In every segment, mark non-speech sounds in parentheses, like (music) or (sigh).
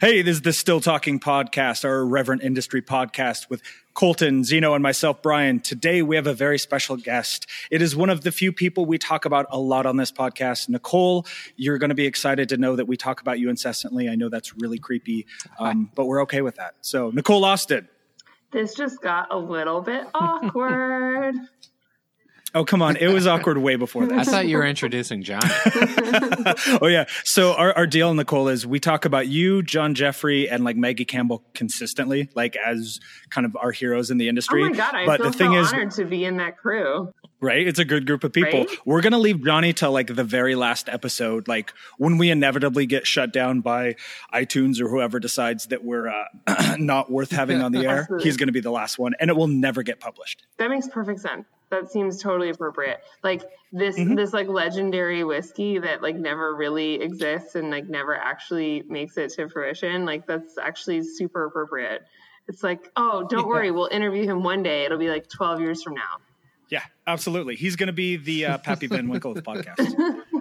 Hey, this is the Still Talking podcast, our irreverent industry podcast with Colton, Zeno, and myself, Brian. Today we have a very special guest. It is one of the few people we talk about a lot on this podcast. Nicole, you're going to be excited to know that we talk about you incessantly. I know that's really creepy, um, but we're okay with that. So, Nicole Austin. This just got a little bit (laughs) awkward. Oh, come on. It was awkward way before that. I thought you were introducing John. (laughs) oh, yeah. So, our, our deal, Nicole, is we talk about you, John Jeffrey, and like Maggie Campbell consistently, like as kind of our heroes in the industry. Oh my God. I but feel the thing so is, honored to be in that crew. Right? It's a good group of people. Right? We're going to leave Johnny till like the very last episode, like when we inevitably get shut down by iTunes or whoever decides that we're uh, (clears throat) not worth having on the air. Absolutely. He's going to be the last one, and it will never get published. That makes perfect sense. That seems totally appropriate. Like this Mm-hmm. this like legendary whiskey that like never really exists and like never actually makes it to fruition. Like that's actually super appropriate. It's like, oh, don't worry, we'll interview him one day. It'll be like 12 years from now. Yeah, absolutely. He's going to be the uh, Pappy Van Winkle of the podcast. (laughs)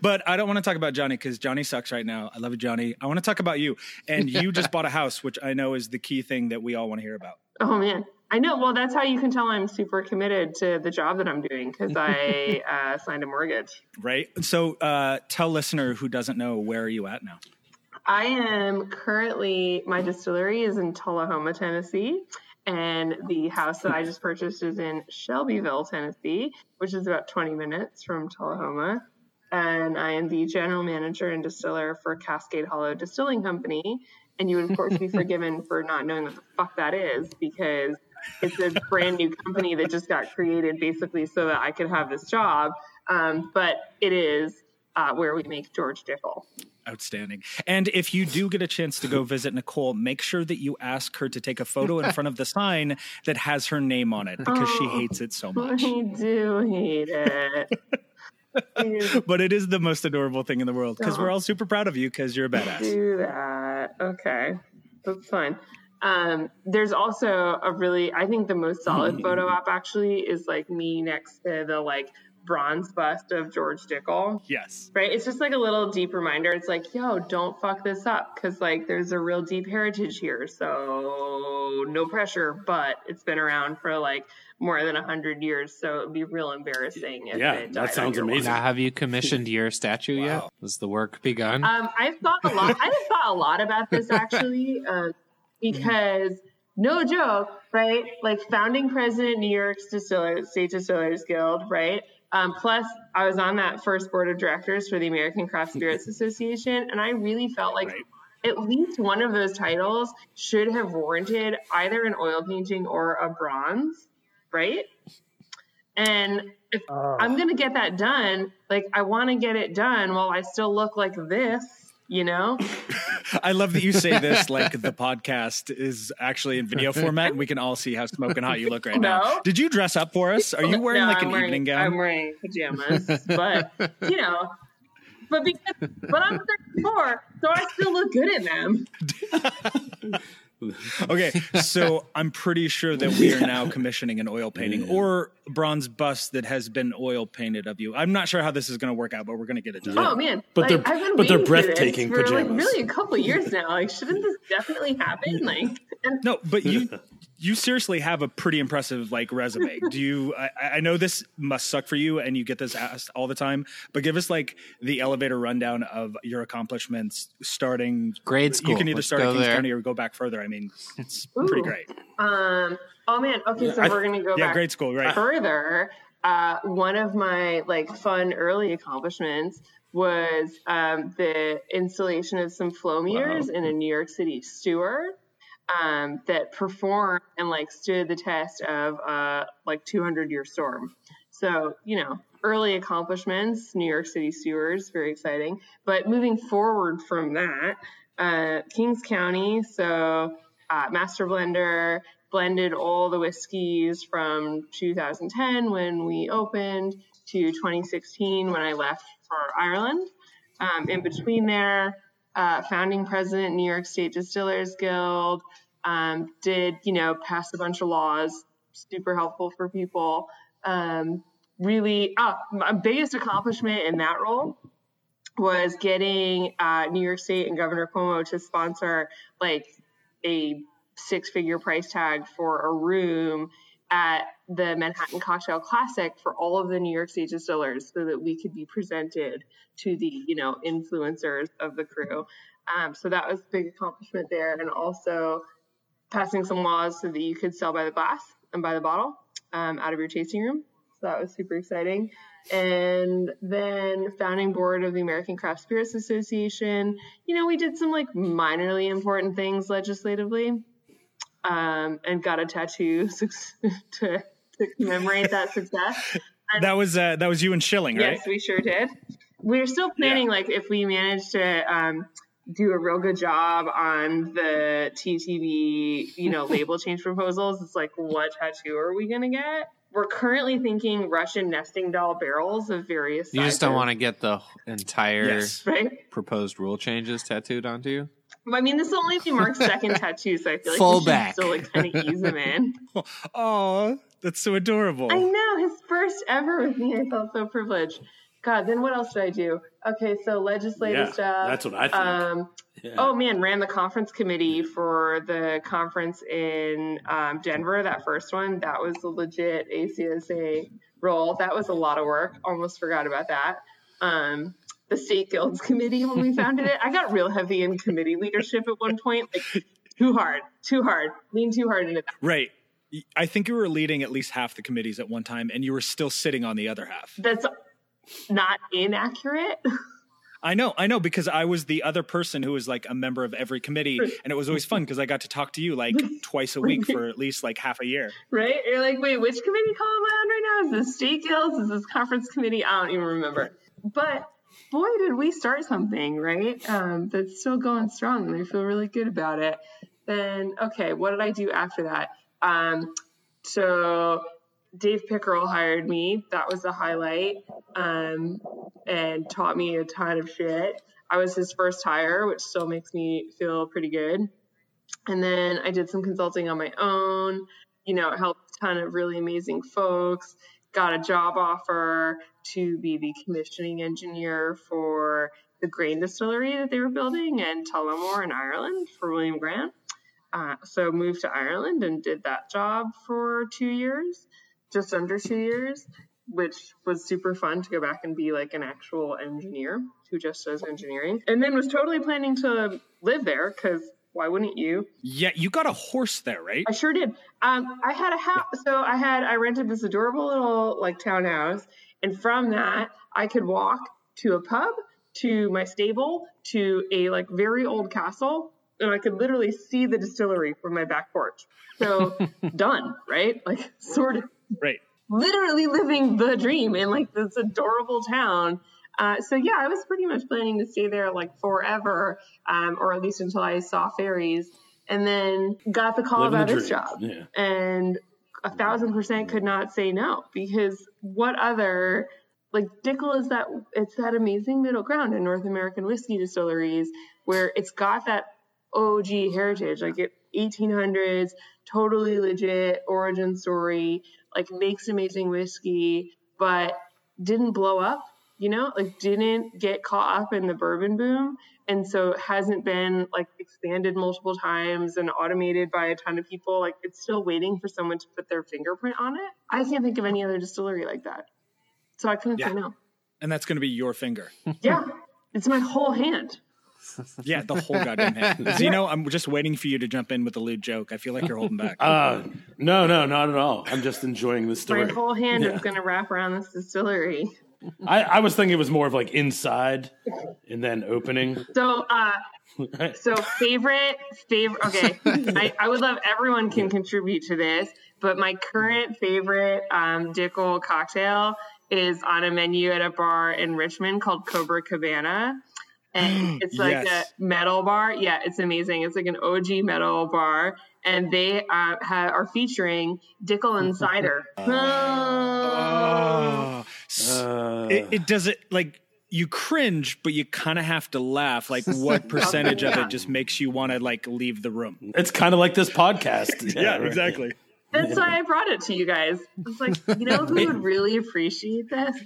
But I don't want to talk about Johnny because Johnny sucks right now. I love you, Johnny. I want to talk about you. And you just bought a house, which I know is the key thing that we all want to hear about. Oh man, I know. Well, that's how you can tell I'm super committed to the job that I'm doing because I (laughs) uh, signed a mortgage. Right. So uh, tell listener who doesn't know where are you at now? I am currently my distillery is in Tullahoma, Tennessee, and the house that I just purchased is in Shelbyville, Tennessee, which is about 20 minutes from Tullahoma. And I am the general manager and distiller for Cascade Hollow Distilling Company. And you would of course be forgiven for not knowing what the fuck that is because it's a brand new company that just got created basically so that I could have this job. Um, but it is uh, where we make George Dickel. Outstanding. And if you do get a chance to go (laughs) visit Nicole, make sure that you ask her to take a photo in front of the sign that has her name on it because she Oh. hates it so (laughs) much. I do hate it. (laughs) But it is the most adorable thing in the world because we're all super proud of you because you're a badass. do that. Okay, that's fine. Um, there's also a really, I think the most solid photo op actually is like me next to the like bronze bust of George Dickel. Yes. Right? It's just like a little deep reminder. It's like, yo, don't fuck this up because like there's a real deep heritage here. So no pressure, but it's been around for like more than a hundred years. So it'd be real embarrassing if Yeah, it that died on sounds amazing. now, have you commissioned your statue yet? Has the work begun? Um, I've thought a lot. I've thought a lot about this (laughs) actually, um, because no joke, right? Like founding president, New York's Distillers, State Distillers Guild, right? Um, plus, I was on that first board of directors for the American Craft (laughs) Spirits Association, and I really felt like Right. at least one of those titles should have warranted either an oil painting or a bronze, right? And if I'm gonna get that done, like I want to get it done while I still look like this, you know? (laughs) I love that you say this like the podcast is actually in video format and we can all see how smoking hot you look right now. Did you dress up for us? Are you wearing No, like I'm an wearing, evening gown? I'm wearing pajamas, but you know, but because but I'm 34, so I still look good in them. (laughs) Okay, so I'm pretty sure that we are now commissioning an oil painting or bronze bust that has been oil painted of you. I'm not sure how this is going to work out, but we're going to get it done. Oh man, But like, they're- I've been but they're waiting for this breathtaking like pajamas. really a couple years now. Like, shouldn't this definitely happen? Like, and No, but you (laughs) you seriously have a pretty impressive like resume. (laughs) Do you? I, I know this must suck for you, and you get this asked all the time. But give us like the elevator rundown of your accomplishments, starting Grade You can either Let's start go at Kings there. County or go back further. I mean, it's pretty great. um, oh man, okay, so I- we're gonna go Yeah, back grade school, right? further. Uh, one of my like fun early accomplishments was um, the installation of some flow meters in a New York City sewer um, that performed and like stood the test of uh, like 200 year storm. So you know, early accomplishments, New York City sewers, very exciting. But moving forward from that, uh, Kings County, so uh, master blender blended all the whiskeys from 2010 when we opened to 2016 when I left for Ireland. Um, in between there, uh, founding president, New York State Distillers Guild, um, did, you know, pass a bunch of laws, super helpful for people. Um, really, ah, my biggest accomplishment in that role was getting uh, New York State and Governor Cuomo to sponsor like a six figure price tag for a room at the Manhattan Cocktail Classic for all of the New York State distillers so that we could be presented to the, you know, influencers of the crew. Um, so that was a big accomplishment there. And also passing some laws so that you could sell by the glass and by the bottle um, out of your tasting room. So that was super exciting. And then founding board of the American Craft Spirits Association. You know, we did some like minorly important things legislatively um, and got a tattoo (laughs) to, to commemorate that success. And that was uh, that was you and Shilling, right? Yes, we sure did. We're still planning, yeah. like, if we manage to um, do a real good job on the TTB, you know, (laughs) label change proposals. It's like, what tattoo are we gonna get? We're currently thinking Russian nesting doll barrels of various. You sizes. just don't want to get the entire yes, right? proposed rule changes tattooed onto you. I mean, this will only be Mark's second (laughs) tattoo, so I feel like Full we back. still like kind of ease him in. (laughs) Oh, that's so adorable. I know his first ever with me. I felt so privileged. God, then what else did I do? Okay, so legislative yeah, stuff. That's what I think. Um, yeah. Oh man, ran the conference committee for the conference in um, Denver. That first one, that was a legit ACSA role. That was a lot of work. Almost forgot about that. Um, the state guilds committee when we founded it. I got real heavy in committee leadership at one point. Like too hard, too hard, lean too hard into that. Right. I think you were leading at least half the committees at one time, and you were still sitting on the other half. That's not inaccurate. I know, I know, because I was the other person who was like a member of every committee, and it was always fun because I got to talk to you like (laughs) twice a week for at least like half a year. Right? You're like, wait, which committee call am I on right now? Is this state guilds? Is this conference committee? I don't even remember. But boy, did we start something, right? Um, that's still going strong, and I feel really good about it. Then, okay, what did I do after that? Um, so Dave Pickerell hired me. That was a highlight um, and taught me a ton of shit. I was his first hire, which still makes me feel pretty good. And then I did some consulting on my own. You know, it helped a ton of really amazing folks. Got a job offer to be the commissioning engineer for the grain distillery that they were building in Tullamore in Ireland for William Grant. Uh, so moved to Ireland and did that job for two years just under two years, which was super fun to go back and be like an actual engineer who just does engineering. And then was totally planning to live there because why wouldn't you? Yeah, you got a horse there, right? I sure did. Um, I had a house, so I had I rented this adorable little like townhouse, and from that I could walk to a pub, to my stable, to a like very old castle, and I could literally see the distillery from my back porch. So (laughs) done, right? Like (laughs) sort of Right. Literally living the dream in like this adorable town. Uh, so yeah, I was pretty much planning to stay there like forever, um, or at least until I saw fairies, and then got the call Living about this job, yeah. and a thousand percent could not say no because what other like Dickel is that it's that amazing middle ground in North American whiskey distilleries where it's got that OG heritage, like it 1800s, totally legit origin story like makes amazing whiskey, but didn't blow up, you know, like didn't get caught up in the bourbon boom. And so it hasn't been like expanded multiple times and automated by a ton of people. Like it's still waiting for someone to put their fingerprint on it. I can't think of any other distillery like that. So I couldn't yeah. say no. And that's going to be your finger. (laughs) yeah. It's my whole hand (laughs) yeah, the whole goddamn hand. (laughs) Zeno, I'm just waiting for you to jump in with a lewd joke. I feel like you're holding back. Uh, no, no, not at all. I'm just enjoying the story. My whole hand yeah. is going to wrap around this distillery. I, I, was thinking it was more of like inside and then opening. So, uh, (laughs) so favorite, favorite. Okay, (laughs) I, I, would love everyone can contribute to this, but my current favorite um, Dickel cocktail is on a menu at a bar in Richmond called Cobra Cabana and (gasps) it's like yes. a metal bar. Yeah, it's amazing. It's like an OG metal bar, and they uh, have, are featuring Dickel and (laughs) cider. oh. Uh. It, it does it like you cringe, but you kind of have to laugh. Like, (laughs) what percentage yeah. of it just makes you want to like leave the room? It's kind of like this podcast. (laughs) yeah, yeah right. exactly. That's why I brought it to you guys. It's like, you know who would really appreciate this?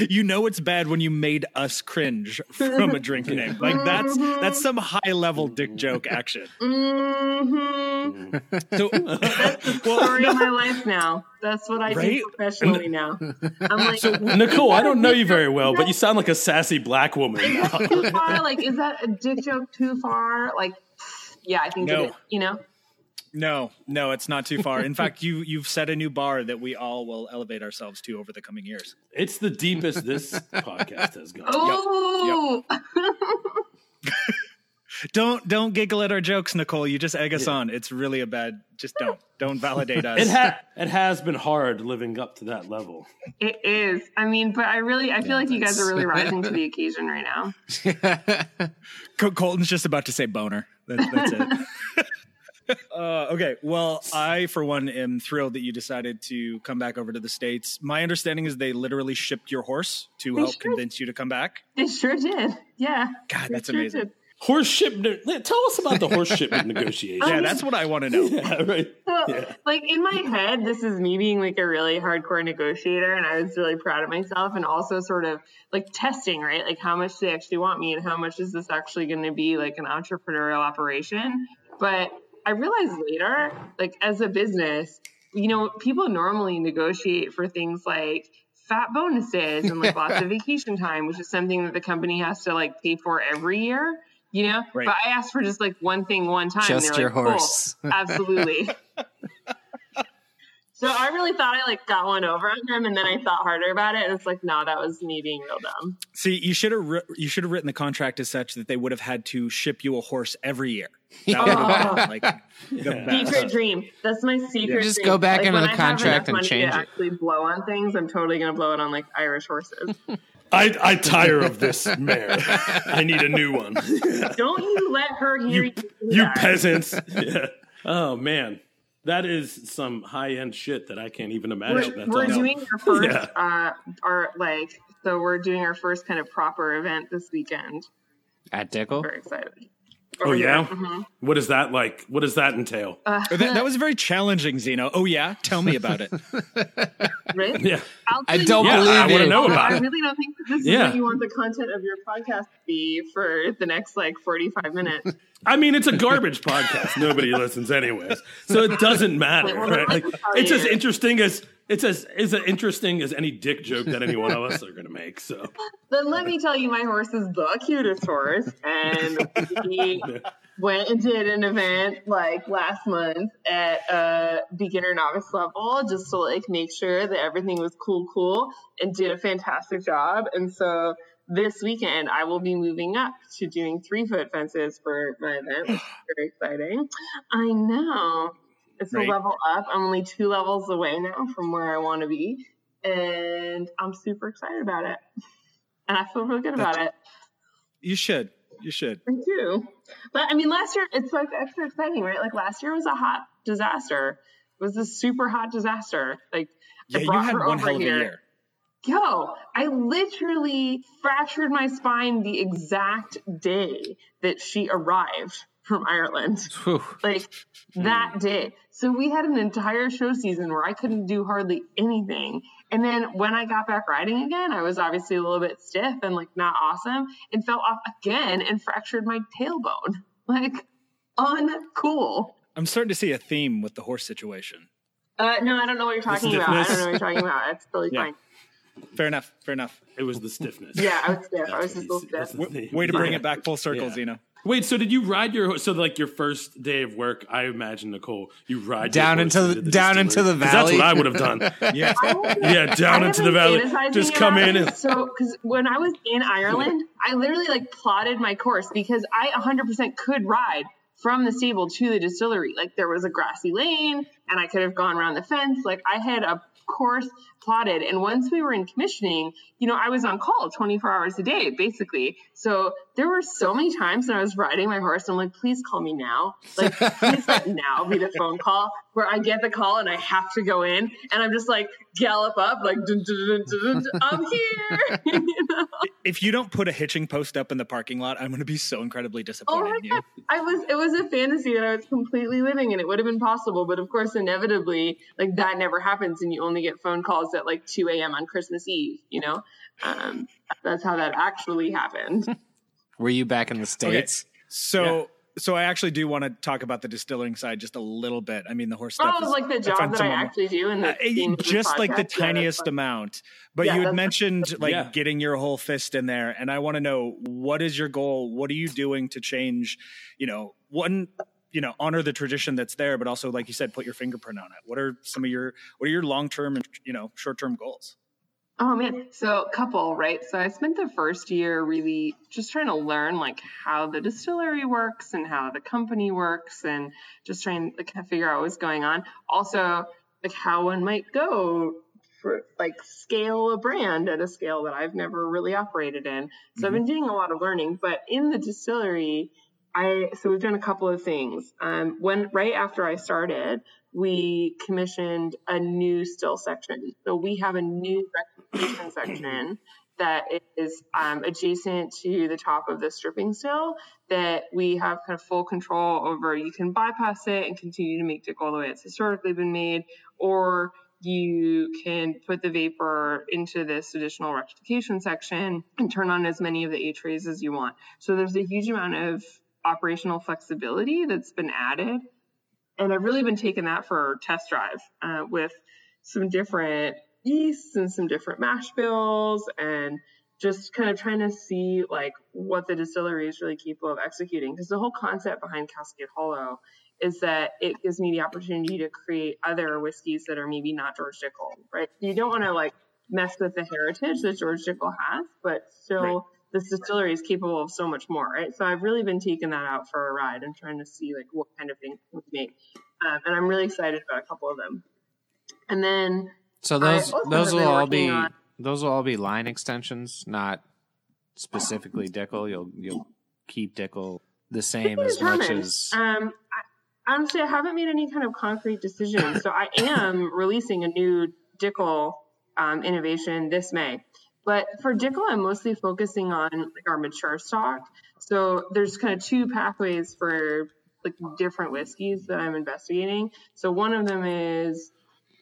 (laughs) you know it's bad when you made us cringe from a drink name. Like that's that's some high level dick joke action. Mm-hmm. So, That's the story of my life now. That's what I Right? do professionally now. I'm like, Nicole, I don't know you very well, but you sound like a sassy black woman is that too far? Like, is that a dick joke too far? Like, yeah, I think No. it is. You know, no, no, it's not too far. In (laughs) fact, you you've set a new bar that we all will elevate ourselves to over the coming years. It's the deepest this podcast has gone. oh, (laughs) Don't don't giggle at our jokes, Nicole. You just egg us on. It's really a bad. Just don't don't validate (laughs) us. It ha- it has been hard living up to that level. it is. I mean, but I really, I feel like you guys are really rising to the occasion right now. Colton's just about to say boner. That, that's it. Uh, okay. Well, I, for one, am thrilled that you decided to come back over to the States. My understanding is they literally shipped your horse to help sure convince you to come back. They sure did. Yeah. God, It that's sure amazing. did. Horse shipment. Tell us about the horse shipment (laughs) negotiation. Yeah, that's what I want to know. Yeah, right. So, Yeah. like in my head, this is me being like a really hardcore negotiator, and I was really proud of myself, and also sort of like testing, right? Like how much do they actually want me, and how much is this actually going to be like an entrepreneurial operation? But I realized later, like as a business, you know, people normally negotiate for things like fat bonuses and like lots of (laughs) vacation time, which is something that the company has to like pay for every year. You know, Right. but I asked for just like one thing one time. Just They're your like, cool. horse. (laughs) Absolutely. (laughs) so I really thought I like got one over on them, and then I thought harder about it, and it's like, no, that was me being real dumb. See, you should have ri- you should have written the contract as such that they would have had to ship you a horse every year. That would (laughs) been like the. Secret dream. That's my secret. Just go back like, into the I contract and change it. Actually, blow on things. I'm totally gonna blow it on like Irish horses. (laughs) I, I tire of this mare. I need a new one. (laughs) Don't you let her hear you. you, you peasants. Yeah. Oh man, that is some high end shit that I can't even imagine. We're, we're doing our first, Yeah. uh, our like, so we're doing our first kind of proper event this weekend. At Dickel? Very excited. Oh yeah. hmm What is that like? What does that entail? Uh, That, that was very challenging, Zeno. Oh yeah, tell me about it. (laughs) really? yeah. I'll I you don't Yeah, believe I wanna know about I it. I really don't think that this is what you want the content of your podcast to be for the next like 45 minutes. I mean, it's a garbage podcast. Nobody listens anyways, so it doesn't matter. Well, Right? Like, it's as interesting as it's as is as interesting as any dick joke that any one of us are going to make. So (laughs) then let me tell you, my horse is the cutest horse, and he (laughs) went and did an event like last month at a beginner novice level, just to like make sure that everything was cool, cool, and did a fantastic job. And so this weekend, I will be moving up to doing three foot fences for my event, which is very exciting. I know. It's Right. a level up. I'm only two levels away now from where I want to be. And I'm super excited about it. And I feel really good about it. You should. You should. I do. But I mean, last year, it's like extra exciting, right? Like last year was a hot disaster. It was a super hot disaster. Like, I Yeah, you brought had her one hell of a here. year. Yo, I literally fractured my spine the exact day that she arrived from Ireland. (laughs) Whew. Like that day. So we had an entire show season where I couldn't do hardly anything. And then when I got back riding again, I was obviously a little bit stiff and like not awesome and fell off again and fractured my tailbone. (laughs) Like uncool. I'm starting to see a theme with the horse situation. Uh, no, I don't know what you're talking about. I don't know what you're talking about. It's totally Yeah. fine. Fair enough. Fair enough. it was the stiffness. Yeah, I was stiff. I was That's just a little you see. That's stiff. the way to bring it back full circle, Yeah. Zeno. Wait, so did you ride your so like your first day of work? I imagine Nicole, you ride Down your into horse the- down into the valley. That's what I would have done. (laughs) Yeah. yeah, down into the valley. Just come in and so because when I was in Ireland, I literally like plotted my course because I 100% could ride from the stable to the distillery. Like there was a grassy lane, and I could have gone around the fence. Like I had a course plotted, and once we were in commissioning, you know, I was on call 24 hours a day basically. So there were so many times when I was riding my horse, and I'm like, please call me now. Like, please let (laughs) now be the phone call where I get the call and I have to go in, and I'm just like gallop up, like, dun, dun, dun, I'm here. (laughs) you know? If you don't put a hitching post up in the parking lot, I'm going to be so incredibly disappointed Oh my in you. god! I was it was a fantasy that I was completely living in. It would have been possible, but of course, inevitably, like that never happens, and you only get phone calls at like 2 a.m. on Christmas Eve. You know, um, that's how that actually happened. (laughs) Were you back in the states? So, so I actually do want to talk about the distilling side just a little bit. I mean, the horse stuff. Oh, is, like the job that I of- actually do, and Uh, just like the tiniest amount. But Yeah, you had mentioned like Yeah. getting your whole fist in there, and I want to know what is your goal? What are you doing to change? You know, one, you know, honor the tradition that's there, but also, like you said, put your fingerprint on it. What are some of your what are your long term and you know short term goals? Oh man, so a couple, right? So I spent the first year really just trying to learn like how the distillery works and how the company works and just trying to kind of figure out what's going on. Also, like how one might go for like scale a brand at a scale that I've never really operated in. So I've mm-hmm. been doing a lot of learning, but in the distillery, I so we've done a couple of things. Um, when right after I started, we commissioned a new still section. So we have a new rectification section that is um, adjacent to the top of the stripping still that we have kind of full control over. You can bypass it and continue to make Dickel the way it's historically been made, or you can put the vapor into this additional rectification section and turn on as many of the A trays as you want. So there's a huge amount of operational flexibility that's been added. And I've really been taking that for test drive uh, with some different yeasts and some different mash bills and just kind of trying to see like what the distillery is really capable of executing. Because the whole concept behind Cascade Hollow is that it gives me the opportunity to create other whiskeys that are maybe not George Dickel, right? You don't want to like mess with the heritage that George Dickel has, but still Right. This distillery is capable of so much more, right? So I've really been taking that out for a ride and trying to see like what kind of things we can make. Um, and I'm really excited about a couple of them. And then So those those will all be on- those will all be line extensions, not specifically Dickel. You'll you'll keep Dickel the same as much as Um, I, honestly, I haven't made any kind of concrete decision. so I am (laughs) releasing a new Dickel um, innovation this May. But for Dickel, I'm mostly focusing on like our mature stock. So there's kind of two pathways for like different whiskeys that I'm investigating. So one of them is,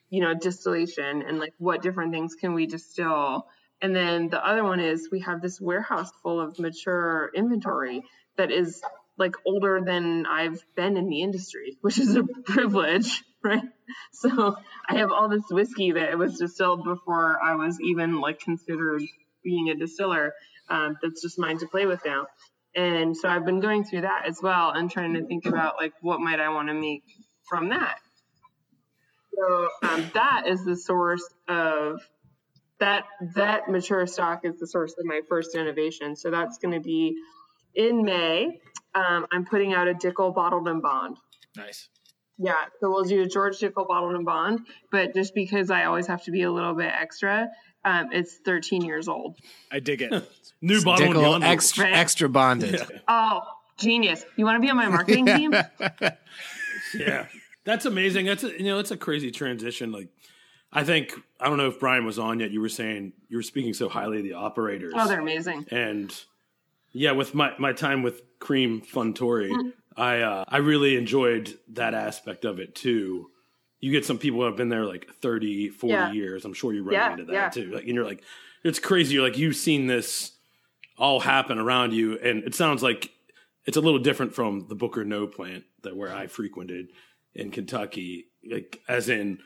you know, distillation and like what different things can we distill. And then the other one is we have this warehouse full of mature inventory that is like older than I've been in the industry, which is a (laughs) privilege, right? (laughs) So I have all this whiskey that was distilled before I was even like considered being a distiller. Um, that's just mine to play with now. And so I've been going through that as well and trying to think about like what might I want to make from that. So um, that is the source of that that mature stock is the source of my first innovation. So that's going to be in May. Um, I'm putting out a Dickel bottled and bond. Nice. Yeah, so we'll do a George Dickel bottled and bond, but just because I always have to be a little bit extra, um, it's 13 years old. I dig it. (laughs) New bottle and Dickel yonder. extra Right. extra bonded. Oh, genius! You want to be on my marketing team? (laughs) yeah, that's amazing. That's a, you know, it's a crazy transition. Like, I think I don't know if Brian was on yet. You were saying you were speaking so highly of the operators. Oh, they're amazing. and yeah, with my my time with Beam Suntory, Mm-hmm. I uh, I really enjoyed that aspect of it too. You get some people who have been there like 30, 40 Yeah. years. I'm sure you run Yeah, into that yeah. too. Like, and you're like, it's crazy. You're like, you've seen this all happen around you, and it sounds like it's a little different from the Booker Noe plant that where I frequented in Kentucky. Like, as in,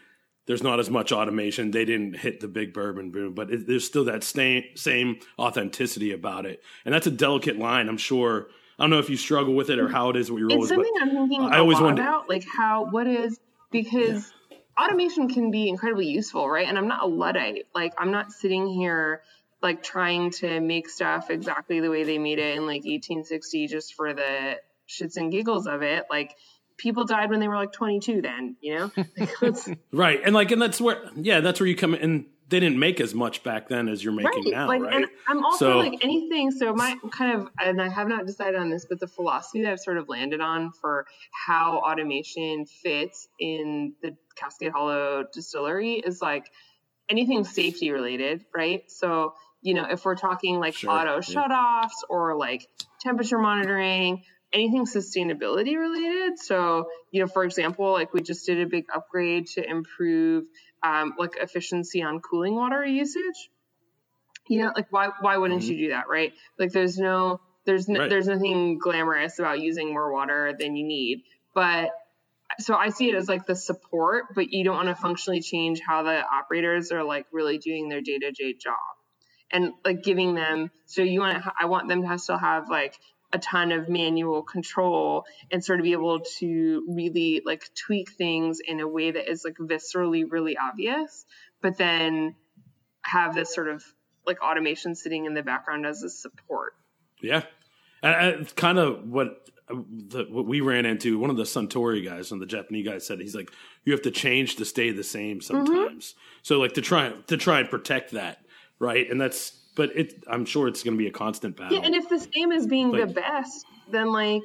there's not as much automation. They didn't hit the big bourbon boom, but it, there's still that same same authenticity about it, and that's a delicate line. I'm sure. I don't know if you struggle with it or how it is with your It's roles, but something I'm thinking I always lot wondered- about, like how what is because automation can be incredibly useful, right? And I'm not a luddite. Like I'm not sitting here like trying to make stuff exactly the way they made it in like 1860 just for the shits and giggles of it. Like people died when they were like 22 then, you know? (laughs) Like, (laughs) Right. And like and that's where yeah, that's where you come in they didn't make as much back then as you're making right. now, like, right? And I'm also So- like anything. So my kind of, and I have not decided on this, but the philosophy that I've sort of landed on for how automation fits in the Cascade Hollow distillery is like anything safety related, right? So you know, if we're talking like Sure, auto yeah. shutoffs or like temperature monitoring, anything sustainability related. So, you know, for example, like we just did a big upgrade to improve um, like efficiency on cooling water usage. You know, like why why wouldn't you do that, right? Like there's no there's no, Right. there's nothing glamorous about using more water than you need, but so I see it as like the support, but you don't want to functionally change how the operators are like really doing their day to day job and like giving them. So you want to, I want them to still have like a ton of manual control and sort of be able to really like tweak things in a way that is like viscerally really obvious, but then have this sort of like automation sitting in the background as a support. Yeah, and, and it's kind of what the, what we ran into. One of the Suntory guys, one of the Japanese guys, said he's like, you have to change to stay the same mm-hmm. sometimes. So like to try to try and protect that, right? And that's, but it, I'm sure it's going to be a constant battle. Yeah, and if the same is being the best, then like,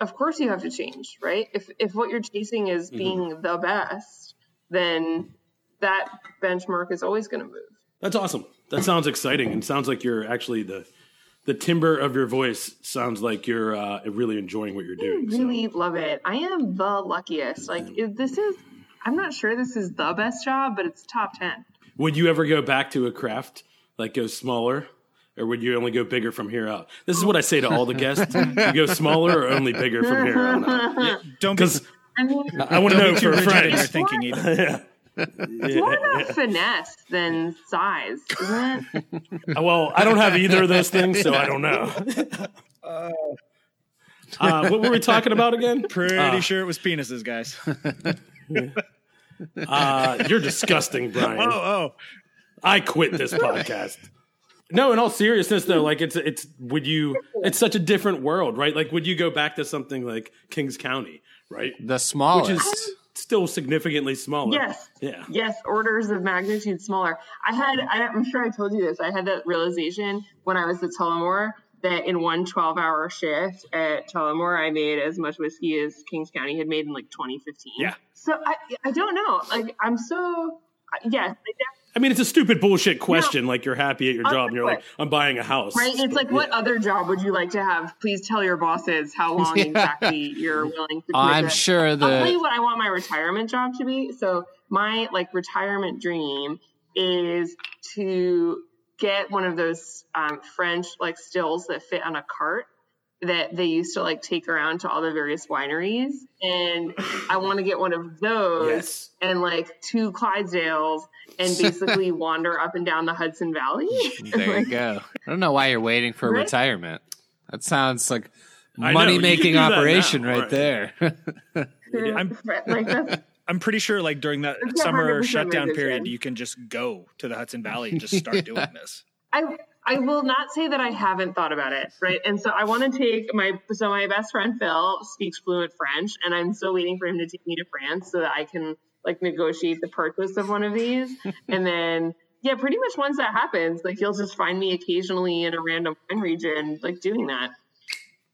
of course you have to change, right? If if what you're chasing Mm-hmm. is being the best, then that benchmark is always going to move. That's awesome. That sounds exciting, and sounds like you're actually the the timbre of your voice sounds like you're uh, really enjoying what you're doing. so. Really love it. I am the luckiest. Like if this is, I'm not sure this is the best job, but it's top ten. Would you ever go back to a craft like go smaller, or would you only go bigger from here out? This is what I say to all the guests: you go smaller or only bigger from here on out. (laughs) Don't Because I mean, I want to know be too for a rigid in your thinking either. (laughs) it's more about finesse than size, isn't it? (laughs) Well, I don't have either of those things, so I don't know. Uh, what were we talking about again? Pretty sure it was penises, guys. Uh, you're disgusting, Brian. Oh, oh. I quit this podcast. (laughs) No, in all seriousness though, like it's it's would you it's such a different world, right? Like would you go back to something like Kings County, right? The smallest. Which is still significantly smaller. Yes. Yeah. Yes, orders of magnitude smaller. I had, I, I'm sure I told you this. I had that realization when I was at Tullamore that in one 12 hour shift at Tullamore, I made as much whiskey as Kings County had made in like 2015. Yeah. So I, I don't know. Like, I'm so, yes, I def- I mean it's a stupid bullshit question, like you're happy at your job and you're like. I'm buying a house. right? It's like, what other job would you like to have? Please tell your bosses how long (laughs) Yeah. exactly you're willing to. Commit I'm to- sure I'll tell you what I want my retirement job to be. So my like retirement dream is to get one of those um, French like stills that fit on a cart that they used to like take around to all the various wineries, and I want to get one of those Yes. and like two Clydesdales and basically (laughs) wander up and down the Hudson Valley. there you (laughs) go. I don't know why you're waiting for Right? retirement. That sounds like money making operation right, right. there. (laughs) I'm- like I'm pretty sure, like during that summer shutdown period, you can just go to the Hudson Valley and just start doing this. I I will not say that I haven't thought about it, right? And so I want to take my so my best friend Phil speaks fluent French, and I'm still waiting for him to take me to France so that I can like negotiate the purchase of one of these, (laughs) and then yeah, pretty much once that happens, like you'll just find me occasionally in a random wine region like doing that,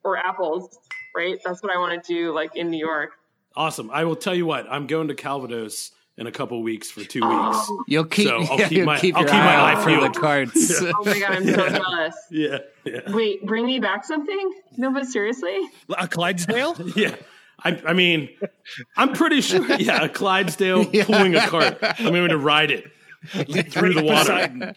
or apples, right? That's what I want to do, like in New York. Awesome. I will tell you what, I'm going to Calvados in a couple weeks for two weeks. Oh, You'll keep, So, (laughs) I'll yeah, keep you'll my- keep I'll your keep my eye eye for the peeled. cards. (laughs) oh my god, I'm so jealous. Yeah, yeah, Wait, bring me back something? No, but seriously. A Clydesdale? (laughs) yeah. I, I mean, I'm pretty sure. Yeah, a Clydesdale pulling a cart. I'm going to ride it through the water.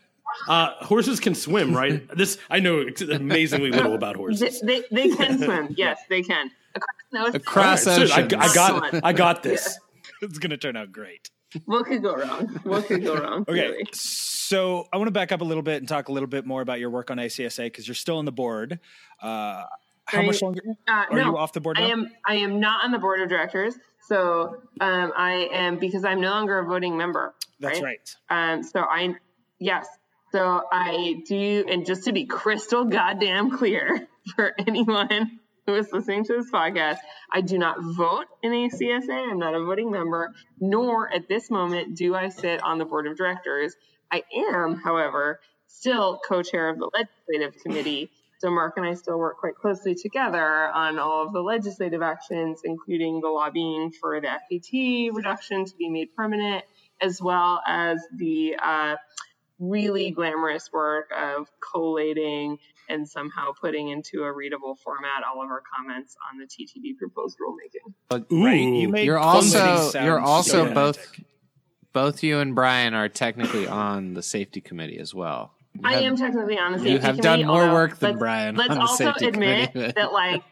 Uh, horses can swim, right? This I know amazingly little about horses. they, they can swim. Yes, they can. Across, no, it's- Across So I. I got, Excellent. I got this. (laughs) It's going to turn out great. What could go wrong? What could go wrong? (laughs) Okay. really? So I want to back up a little bit and talk a little bit more about your work on ACSA because you're still on the board. Uh, how Are much longer Uh, are no, you off the board now? I am. I am not on the board of directors. So um, I am because I'm no longer a voting member. That's right. right. Um, so I, yes. So I do, and just to be crystal goddamn clear (laughs) for anyone who is listening to this podcast, I do not vote in ACSA. I'm not a voting member, nor at this moment do I sit on the board of directors. I am, however, still co-chair of the legislative committee. So Mark and I still work quite closely together on all of the legislative actions, including the lobbying for the FET reduction to be made permanent, as well as the uh, really glamorous work of collating and somehow putting into a readable format all of our comments on the TTB proposed rulemaking. Ooh, Right, you made You're also you're also so both romantic. both you and Brian are technically on the safety committee as well. You I have- am technically on the safety You have committee, done more although work than let's- Brian Let's on the also safety admit committee. that like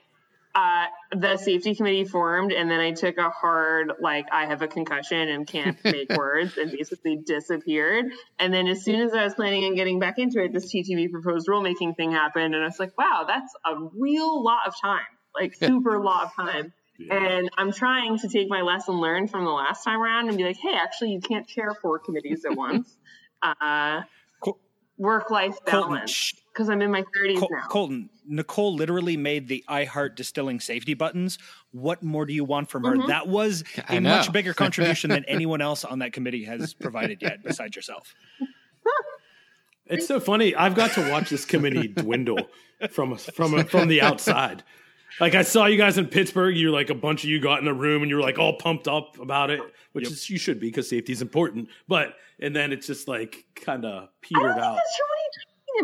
uh, the safety committee formed, and then I took a hard like I have a concussion and can't make (laughs) words, and basically disappeared. And then as soon as I was planning on getting back into it, this TTB proposed rulemaking thing happened, and I was like, wow, that's a real lot of time, like super lot of time. And I'm trying to take my lesson learned from the last time around and be like, hey, actually, you can't chair four committees at once. (laughs) Uh, Col- work life balance shh. Because I'm in my 30s Col- now. Colton, Nicole literally made the I Heart Distilling safety buttons. What more do you want from her? Mm-hmm. That was a much bigger contribution than (laughs) anyone else on that committee has provided yet, besides yourself. (laughs) It's so funny. I've got to watch this committee (laughs) dwindle from from from the outside. Like I saw you guys in Pittsburgh. You're like a bunch of you got in a room and you were like all pumped up about it, which is you should be because safety is important. But and then it's just like kind of I don't petered think out. that's true. What are you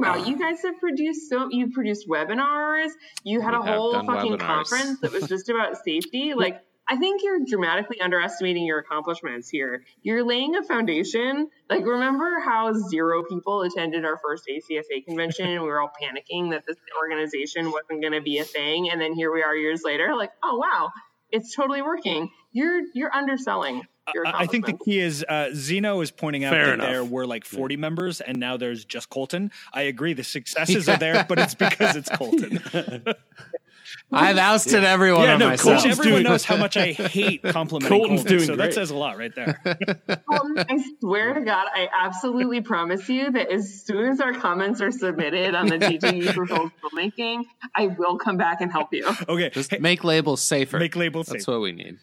talking about? You guys have produced so you produced webinars. You had We a whole fucking webinars. conference that was just about safety. (laughs) Like I think you're dramatically underestimating your accomplishments here. You're laying a foundation. Like remember how zero people attended our first ACSA convention and we were all panicking that this organization wasn't going to be a thing, and then here we are years later. Like oh wow, it's totally working. You're you're underselling. Your I I think the key is uh, Zeno is pointing out Fair that enough. there were like 40 members and now there's just Colton. I agree. The successes are there, but it's because it's Colton. (laughs) I've ousted everyone Yeah, on no, myself. Which Colton's everyone doing- knows (laughs) how much I hate complimenting Colton's Colton. doing so great. that says a lot right there. (laughs) Um, I swear to God, I absolutely promise you that as soon as our comments are submitted on the TTB proposal rulemaking, I will come back and help you. Okay. Just hey, make labels safer. make labels That's safe. what we need.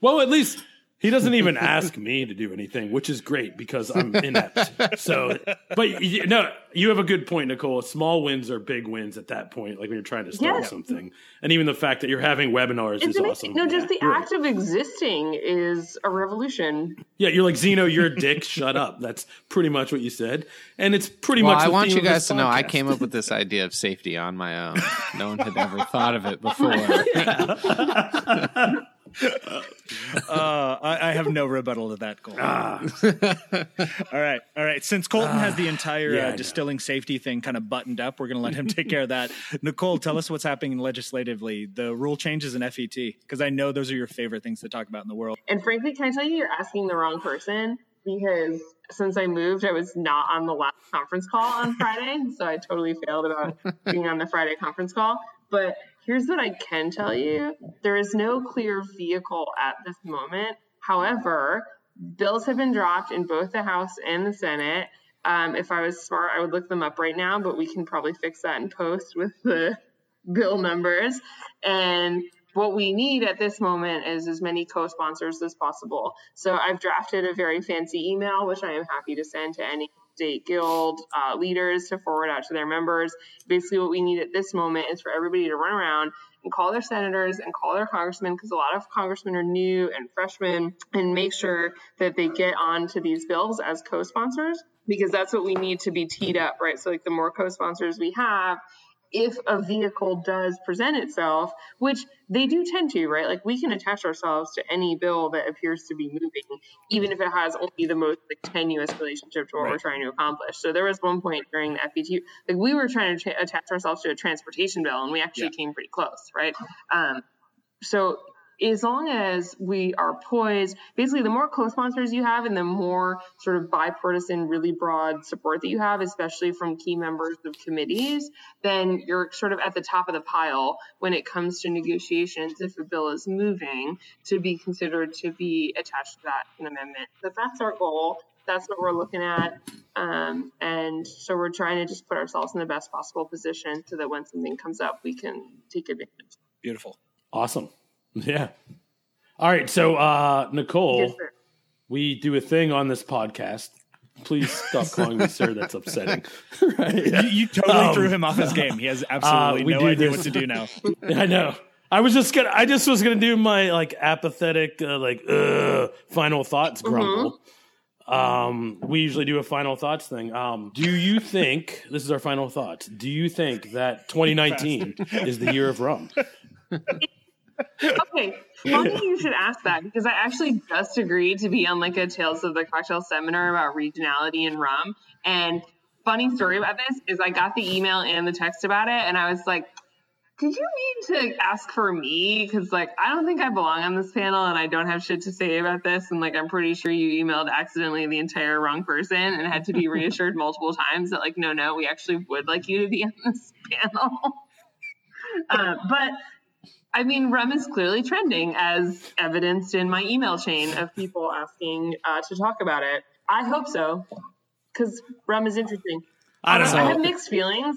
Well, at least he doesn't even ask me to do anything, which is great because I'm inept. So, but you, no, you have a good point, Nicole. Small wins are big wins at that point, like when you're trying to start Yeah. something. And even the fact that you're having webinars It's is amazing. awesome. No, just the You're right. act of existing is a revolution. Yeah, you're like Zeno, you're a dick. shut up. That's pretty much what you said, and it's pretty Well, much. I the want you guys to know I came up with this idea of safety on my own. No one had ever thought of it (laughs) before. (laughs) (laughs) Uh, I, I have no rebuttal to that, Colton. Ah. (laughs) all right. All right. Since Colton has the entire yeah, uh, distilling safety thing kind of buttoned up, we're going to let him take care of that. (laughs) Nicole, tell us what's happening legislatively, the rule changes in FET, because I know those are your favorite things to talk about in the world. And frankly, can I tell you, you're asking the wrong person because since I moved, I was not on the last conference call on Friday. so I totally failed about being on the Friday conference call. But here's what I can tell you there is no clear vehicle at this moment. However, bills have been dropped in both the House and the Senate. Um, if I was smart, I would look them up right now, but we can probably fix that in post with the (laughs) bill numbers. And what we need at this moment is as many co-sponsors as possible. So I've drafted a very fancy email, which I am happy to send to any state guild uh, leaders to forward out to their members. Basically, what we need at this moment is for everybody to run around and call their senators and call their congressmen because a lot of congressmen are new and freshmen and make sure that they get on to these bills as co-sponsors because that's what we need to be teed up, right? So like the more co-sponsors we have, if a vehicle does present itself, which they do tend to, right? Like we can attach ourselves to any bill that appears to be moving, even if it has only the most like, tenuous relationship to what we're trying to accomplish. So there was one point during the FET, like we were trying to tra- attach ourselves to a transportation bill, and we actually came pretty close, right? Um, so as long as we are poised, basically, the more co-sponsors you have, and the more sort of bipartisan, really broad support that you have, especially from key members of committees, then you're sort of at the top of the pile when it comes to negotiations. If a bill is moving, to be considered to be attached to that an amendment. But that's our goal. That's what we're looking at. Um, and so we're trying to just put ourselves in the best possible position so that when something comes up, we can take advantage. Beautiful. Awesome. (laughs) Yeah. All right. So, uh, Nicole, Yes, we do a thing on this podcast Please stop (laughs) calling me sir. That's upsetting. (laughs) right? You, you totally threw him off his game. He has absolutely uh, no idea this- what to do now. I know. I was just gonna. I just was gonna do my like apathetic, uh, like uh, final thoughts grumble. Um, we usually do a final thoughts thing. Um, do you think this is our final thoughts? Do you think that 2019 is the year of rum? Okay, funny you should ask that because I actually just agreed to be on like a Tales of the Cocktail seminar about regionality and rum. And funny story about this is I got the email and the text about it, and I was like, "Did you mean to ask for me? Because like I don't think I belong on this panel, and I don't have shit to say about this. And like I'm pretty sure you emailed accidentally the entire wrong person, and had to be reassured (laughs) multiple times that like no, no, we actually would like you to be on this panel." (laughs) uh, but I mean, rum is clearly trending as evidenced in my email chain of people asking uh, to talk about it. I hope so, because rum is interesting. I don't know. I have mixed feelings.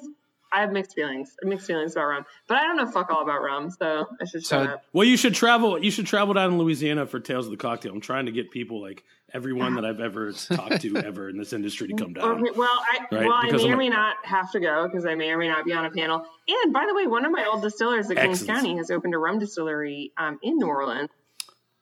I have mixed feelings. I have mixed feelings about rum, but I don't know fuck all about rum, so I should shut So- up. Well, you should travel. You should travel down in Louisiana for Tales of the Cocktail. I'm trying to get people like everyone that I've ever talked to ever in this industry to come down. Okay, well, I Right, well, I may or may not have to go because I may or may not be on a panel. And by the way, one of my old distillers at Kings County has opened a rum distillery um, in New Orleans.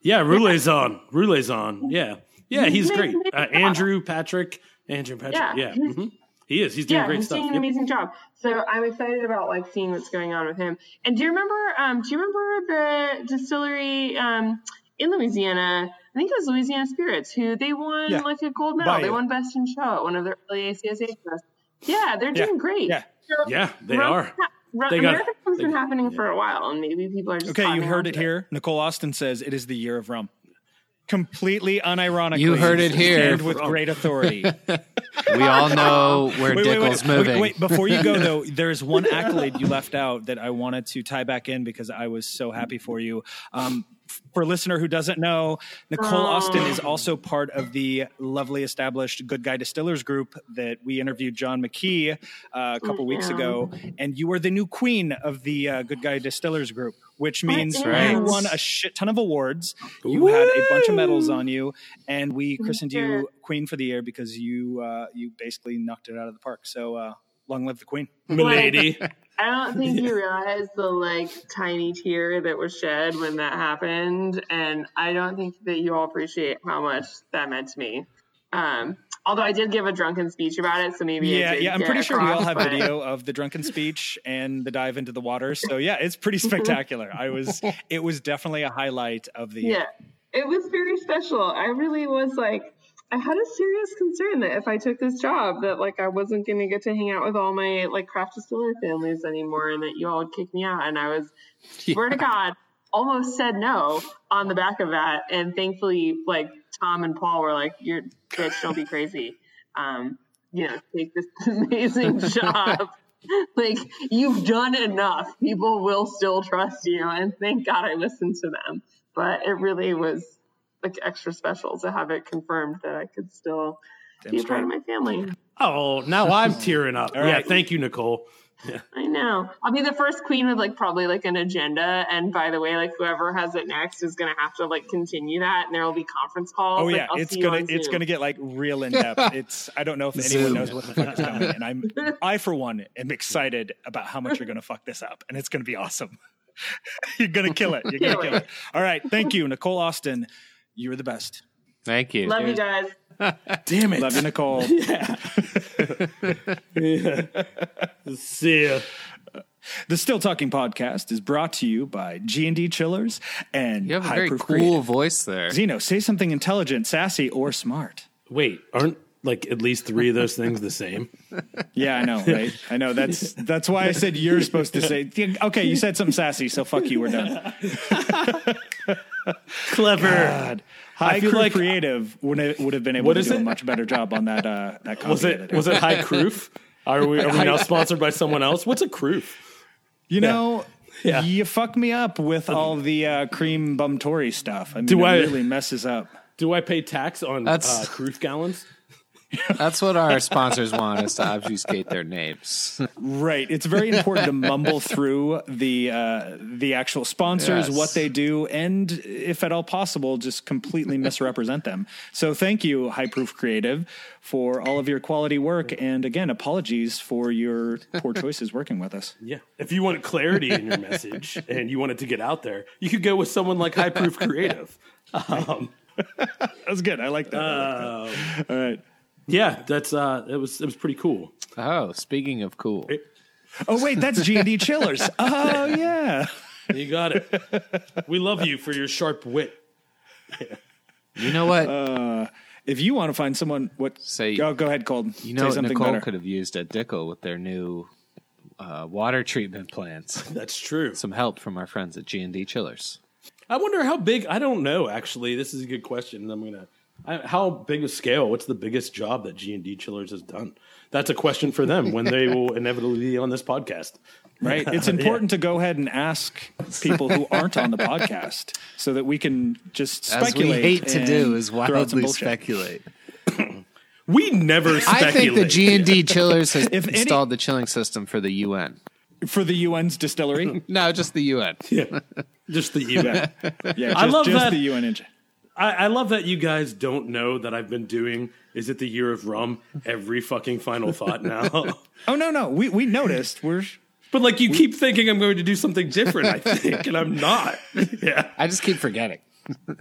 Yeah, Roulaison. Roulet's on. Yeah, yeah, he's He's great. Uh. Andrew Patrick. Andrew Patrick. Yeah, Yeah, he's- mhm. he is. He's doing yeah, great he's stuff. doing an Yep. amazing job. So I'm excited about like seeing what's going on with him. And do you remember? Um, do you remember the distillery um, in Louisiana? I think it was Louisiana Spirits who they won Yeah. like a gold medal. They Bayou. won best in show at one of their early ACSA tests. Yeah, they're Yeah, doing great. yeah. So Yeah, they rum- are. rum- They got- American rum's they- been happening yeah. for a while, and maybe people are just Okay, you heard on it here. Nicole Austin says it is the year of rum. Completely unironically. You heard it here. and with great authority. (laughs) We all know where wait, wait, Dickel's wait, moving. wait, wait. Before you go, though, (laughs) there's one accolade you left out that I wanted to tie back in because I was so happy for you. Um, for a listener who doesn't know, Nicole Austin is also part of the lovely established Good Guy Distillers group that we interviewed John McKee uh, a couple weeks ago, and you are the new queen of the uh, Good Guy Distillers group, which means right. you won a shit ton of awards. You had a bunch of medals on you, and we christened you Queen for the Year because you uh, you basically knocked it out of the park. So uh, long live the Queen. Milady. (laughs) I don't think you (laughs) realize the like tiny tear that was shed when that happened, and I don't think that you all appreciate how much that meant to me. Um, although I did give a drunken speech about it, so maybe Yeah, yeah. I'm pretty sure we all have but- video of the drunken speech and the dive into the water. So yeah, it's pretty (laughs) spectacular. I was. It was definitely a highlight of the. Yeah, it was very special. I really was like, I had a serious concern that if I took this job, that like I wasn't going to get to hang out with all my like craft distiller families anymore, and that you all would kick me out. And I was, swear to God, almost said no on the back of that. And thankfully, like Tom and Paul were like, "You're bitch, don't be crazy." Um, you know, take this (laughs) amazing (laughs) job. like you've done enough. People will still trust you, and thank God I listened to them. But it really was like extra special to have it confirmed that I could still Damn be a part of my family. Oh, now I'm tearing up. (laughs) All Yeah, right. thank you, Nicole. (laughs) I know. I'll be the first queen with like probably like an agenda. And by the way, like whoever has it next is gonna have to like continue that, and there will be conference calls. Oh Like, yeah, I'll it's gonna it's Zoom. gonna get like real in depth. (laughs) It's I don't know if anyone Zoom. knows what the fuck is coming, and I'm I for one am excited about how much you're gonna fuck this up, and it's gonna be awesome. you're gonna kill it. You're gonna Kill kill it. it. All right, thank you, Nicole Austin. You're the best. Thank you. Love you guys. (laughs) Damn it. Love you, Nicole. (laughs) Yeah. See ya. The Still Talking podcast is brought to you by G and D Chillers and You have a High very Proof cool Creative. voice there. Zeno, say something intelligent, sassy, or smart. Wait, aren't like at least three of those things the same? (laughs) Yeah, I know, right? I know. That's that's why I said you're supposed to say. Okay, you said something sassy, so fuck you. We're done. (laughs) Clever. God. High feel Crew like- Creative would have, would have been able What to is do a much better job on that. Uh, that (laughs) Was it editor. was it High Croof? (laughs) Are we are we now sponsored by someone else? What's a Croof? You know, Yeah. you fuck me up with all the uh, cream bum Tory stuff. I mean, Do it I- really messes up. Do I pay tax on uh, That's- Croof gallons? That's what our sponsors want us to obfuscate their names. Right. It's very important to mumble (laughs) through the uh, the actual sponsors, Yes. what they do, and if at all possible, just completely misrepresent them. So thank you, High Proof Creative, for all of your quality work. And again, apologies for your poor choices working with us. Yeah. If you want clarity in your message (laughs) and you want it to get out there, you could go with someone like High Proof Creative. (laughs) Um, That was good. I like that. I like that. all right. Yeah, that's uh, it was it was pretty cool. Oh, speaking of cool. Oh wait, that's G and D (laughs) Chillers. Oh yeah. You got it. we love you for your sharp wit. You know what? Uh, If you want to find someone, what? Say- go, go ahead, Colton. you know Say something Nicole better. could have used a Dickel with their new uh, water treatment plants. (laughs) That's true. Some help from our friends at G&D Chillers. I wonder how big. I don't know. Actually, this is a good question. I'm gonna. I, how big a scale? What's the biggest job that G and D Chillers has done? That's a question for them when they will inevitably be on this podcast. right? It's (laughs) important to go ahead and ask people who aren't on the podcast so that we can just As we speculate. hate to do is throw out some wildly speculate. (clears throat) We never. Speculate. I think the G&D (laughs) Chillers has If any- installed the chilling system for the UN. for the UN's distillery. (laughs) No, just the UN. Yeah, just the UN. Yeah, just, I love just that- the UN engine. I, I love that you guys don't know that I've been doing. Is it the year of rum? Every fucking final thought now. (laughs) Oh no, no, we we noticed. We're but like you keep thinking I'm going to do something different. I think, and I'm not. (laughs) Yeah, I just keep forgetting. (laughs)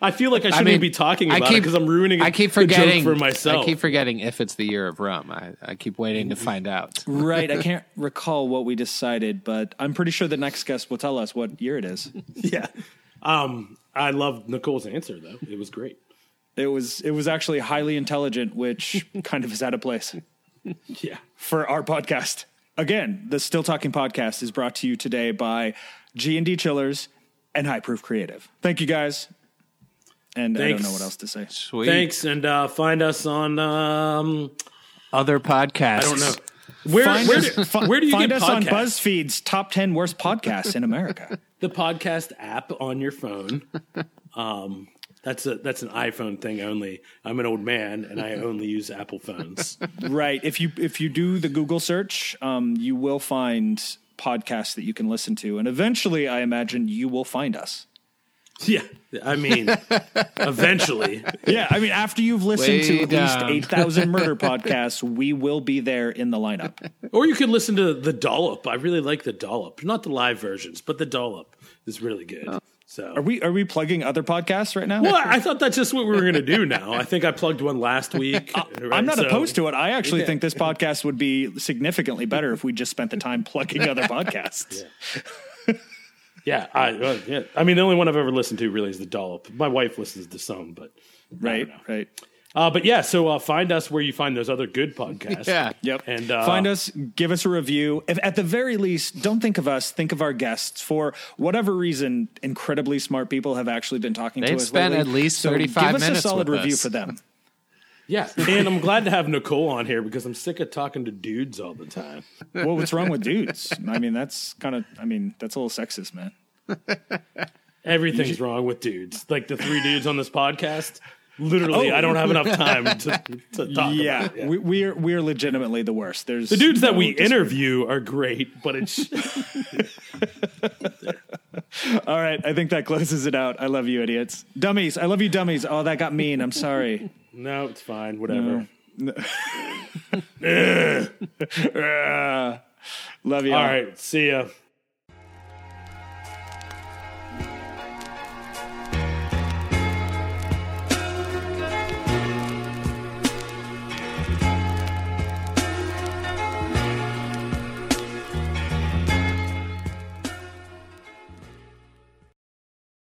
I feel like I I shouldn't mean, be talking I about it keep because I'm ruining. It. I keep the joke forgetting for myself. I keep forgetting if it's the year of rum. I, I keep waiting to find out. right. I can't recall what we decided, but I'm pretty sure the next guest will tell us what year it is. (laughs) yeah. Um, I loved Nicole's answer though. It was great. It was it was actually highly intelligent, which (laughs) kind of is out of place. Yeah. for our podcast. Again, the Still Talking podcast is brought to you today by G and D Chillers and High Proof Creative. Thank you guys. And I don't know what else to say. Sweet. Thanks, and uh, find us on. Um, Other podcasts. I don't know. Where Find where, us, do, fi- (laughs) where do you find get us on? BuzzFeed's top ten worst podcasts in America? (laughs) the podcast app on your phone. Um, that's a that's an iPhone thing only. I'm an old man and I only use Apple phones. (laughs) right. If you if you do the Google search, um, you will find podcasts that you can listen to, and eventually, I imagine you will find us. (laughs) yeah, I mean, (laughs) eventually. Yeah, I mean, after you've listened Way to at least eight thousand (laughs) murder podcasts, we will be there in the lineup. Or you could listen to the Dollop. I really like the Dollop, not the live versions, but the Dollop is really good. Oh. So. Are we are we plugging other podcasts right now? well, I thought that's just what we were going to do now. I think I plugged one last (laughs) week. I'm not opposed to it. I actually think this podcast would be significantly better if we just spent the time plugging other podcasts. Yeah, I, uh, yeah. I mean, the only one I've ever listened to really is the Dollop. My wife listens to some, but Right, right. Uh, but yeah, so uh, find us where you find those other good (laughs) podcasts. Yeah. Yep. And, uh, find us, give us a review. If at the very least, don't think of us, think of our guests. For whatever reason, incredibly smart people have actually been talking to They've us. spent lately. at least So 35 give us minutes a solid with review us. for them. (laughs) Yeah, and I'm glad to have Nicole on here because I'm sick of talking to dudes all the time. (laughs) well, what's wrong with dudes? I mean, that's kind of. I mean, that's a little sexist, man. Everything's wrong with dudes. Like the three dudes on this podcast. Literally, Oh. I don't have enough time to, (laughs) to talk Yeah, about it. We, we're we're legitimately the worst. There's The dudes that we dis- interview are great, but it's (laughs) (laughs) All right, I think that closes it out. I love you, idiots, dummies. I love you, dummies. Oh, that got mean. I'm sorry. no, it's fine. Whatever. Uh, love you. All right, see ya.